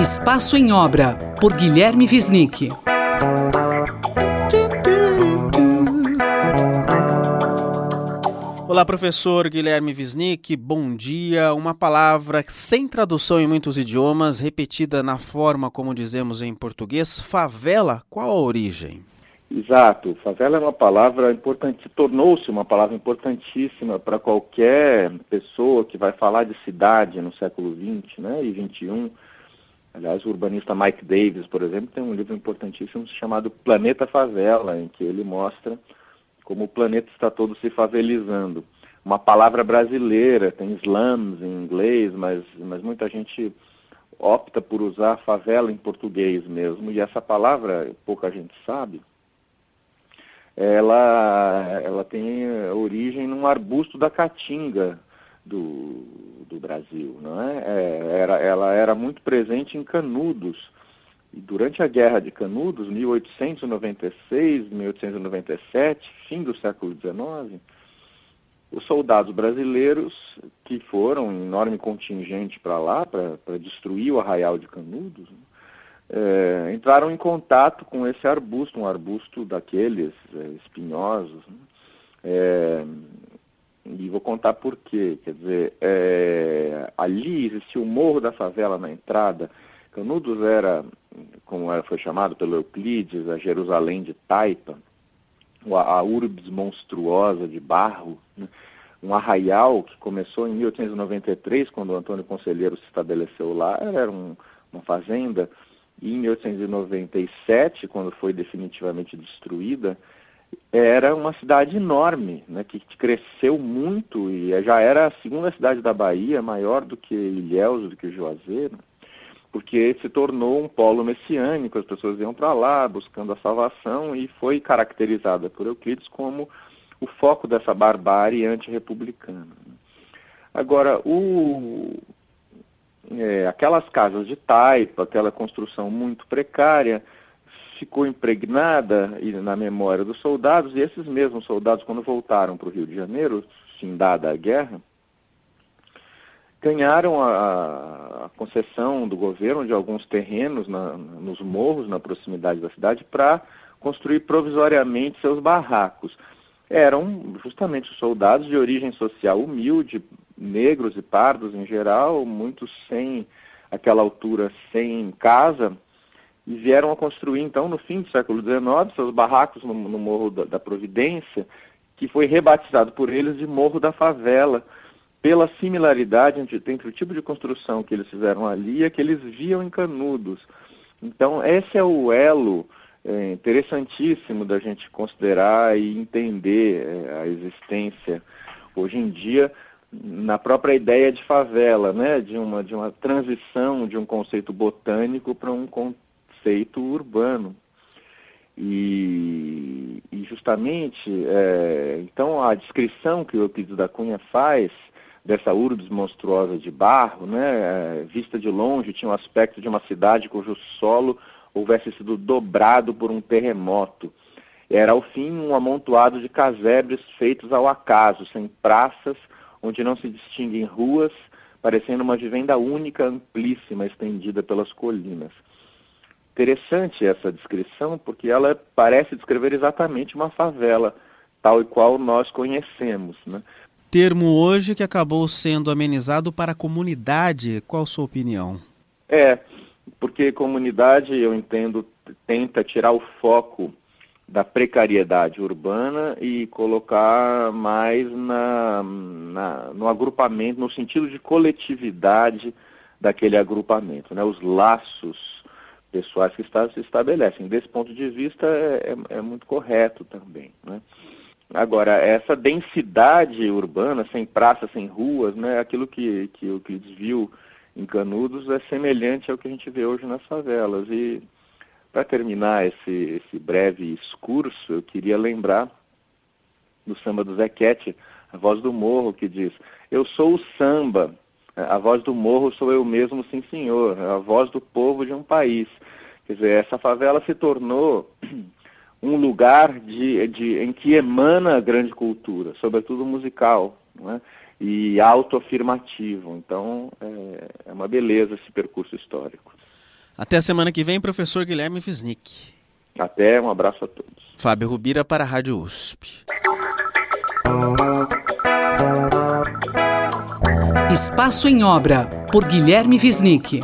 Espaço em Obra, por Guilherme Visnick. Olá, professor Guilherme Visnick, bom dia. Uma palavra sem tradução em muitos idiomas, repetida na forma como dizemos em português, favela, qual a origem? Exato, favela é uma palavra importante, tornou-se uma palavra importantíssima para qualquer pessoa que vai falar de cidade no século XX né, e XXI. Aliás, o urbanista Mike Davis, por exemplo, tem um livro importantíssimo chamado Planeta Favela, em que ele mostra como o planeta está todo se favelizando. Uma palavra brasileira, tem slums em inglês, mas, mas muita gente opta por usar favela em português mesmo, e essa palavra, pouca gente sabe, ela, ela tem origem num arbusto da caatinga do, do Brasil, não é? é era, ela era muito presente em Canudos, e durante a Guerra de Canudos, 1896, 1897, fim do século XIX, os soldados brasileiros que foram em enorme contingente para lá, para destruir o arraial de Canudos, é, entraram em contato com esse arbusto, um arbusto daqueles é, espinhosos. Né? É, e vou contar por quê. Quer dizer, é, ali existia o Morro da Favela na entrada, Canudos era, como era, foi chamado pelo Euclides, a Jerusalém de Taipa, a urbs monstruosa de barro, né? um arraial que começou em 1893, quando o Antônio Conselheiro se estabeleceu lá, era um, uma fazenda, e em 1897, quando foi definitivamente destruída, era uma cidade enorme, né, que cresceu muito e já era a segunda cidade da Bahia, maior do que Ilhéus, do que Juazeiro porque se tornou um polo messiânico, as pessoas iam para lá buscando a salvação e foi caracterizada por Euclides como o foco dessa barbárie antirrepublicana. Agora, o, é, aquelas casas de taipa, aquela construção muito precária, ficou impregnada na memória dos soldados, e esses mesmos soldados, quando voltaram para o Rio de Janeiro, findada a guerra, ganharam a, a, concessão do governo de alguns terrenos na, nos morros, na proximidade da cidade, para construir provisoriamente seus barracos. Eram justamente os soldados de origem social humilde, negros e pardos em geral, muitos sem aquela altura, sem casa, e vieram a construir, então, no fim do século XIX, seus barracos no, no Morro da, da Providência, que foi rebatizado por eles de Morro da Favela, pela similaridade entre, entre o tipo de construção que eles fizeram ali e que eles viam em Canudos. Então, esse é o elo é, interessantíssimo da gente considerar e entender é, a existência hoje em dia na própria ideia de favela, né, de uma de uma transição de um conceito botânico para um conceito urbano. E, e justamente, é, então, a descrição que o Euclides da Cunha faz dessa urbs monstruosa de barro, né, é, vista de longe, tinha o um aspecto de uma cidade cujo solo houvesse sido dobrado por um terremoto. Era, ao fim, um amontoado de casebres feitos ao acaso, sem praças, onde não se distinguem ruas, parecendo uma vivenda única, amplíssima, estendida pelas colinas. Interessante essa descrição, porque ela parece descrever exatamente uma favela, tal e qual nós conhecemos. Né? termo hoje que acabou sendo amenizado para a comunidade. Qual a sua opinião? É, porque comunidade, eu entendo, tenta tirar o foco da precariedade urbana e colocar mais na, na, no agrupamento, no sentido de coletividade daquele agrupamento, né? os laços pessoais que está, se estabelecem. Desse ponto de vista, é, é, é muito correto também. Né? Agora, essa densidade urbana, sem praças, sem ruas, né, aquilo que, que o Euclides viu em Canudos é semelhante ao que a gente vê hoje nas favelas. E, para terminar esse, esse breve excurso, eu queria lembrar do samba do Zequete, a voz do morro, que diz: Eu sou o samba, a voz do morro sou eu mesmo, sim senhor, a voz do povo de um país. Quer dizer, essa favela se tornou um lugar de, de, em que emana a grande cultura, sobretudo musical, né? e autoafirmativo. Então, é, é uma beleza esse percurso histórico. Até a semana que vem, professor Guilherme Wisnik. Até, um abraço a todos. Fábio Rubira para a Rádio USP. Espaço em Obra, por Guilherme Wisnik.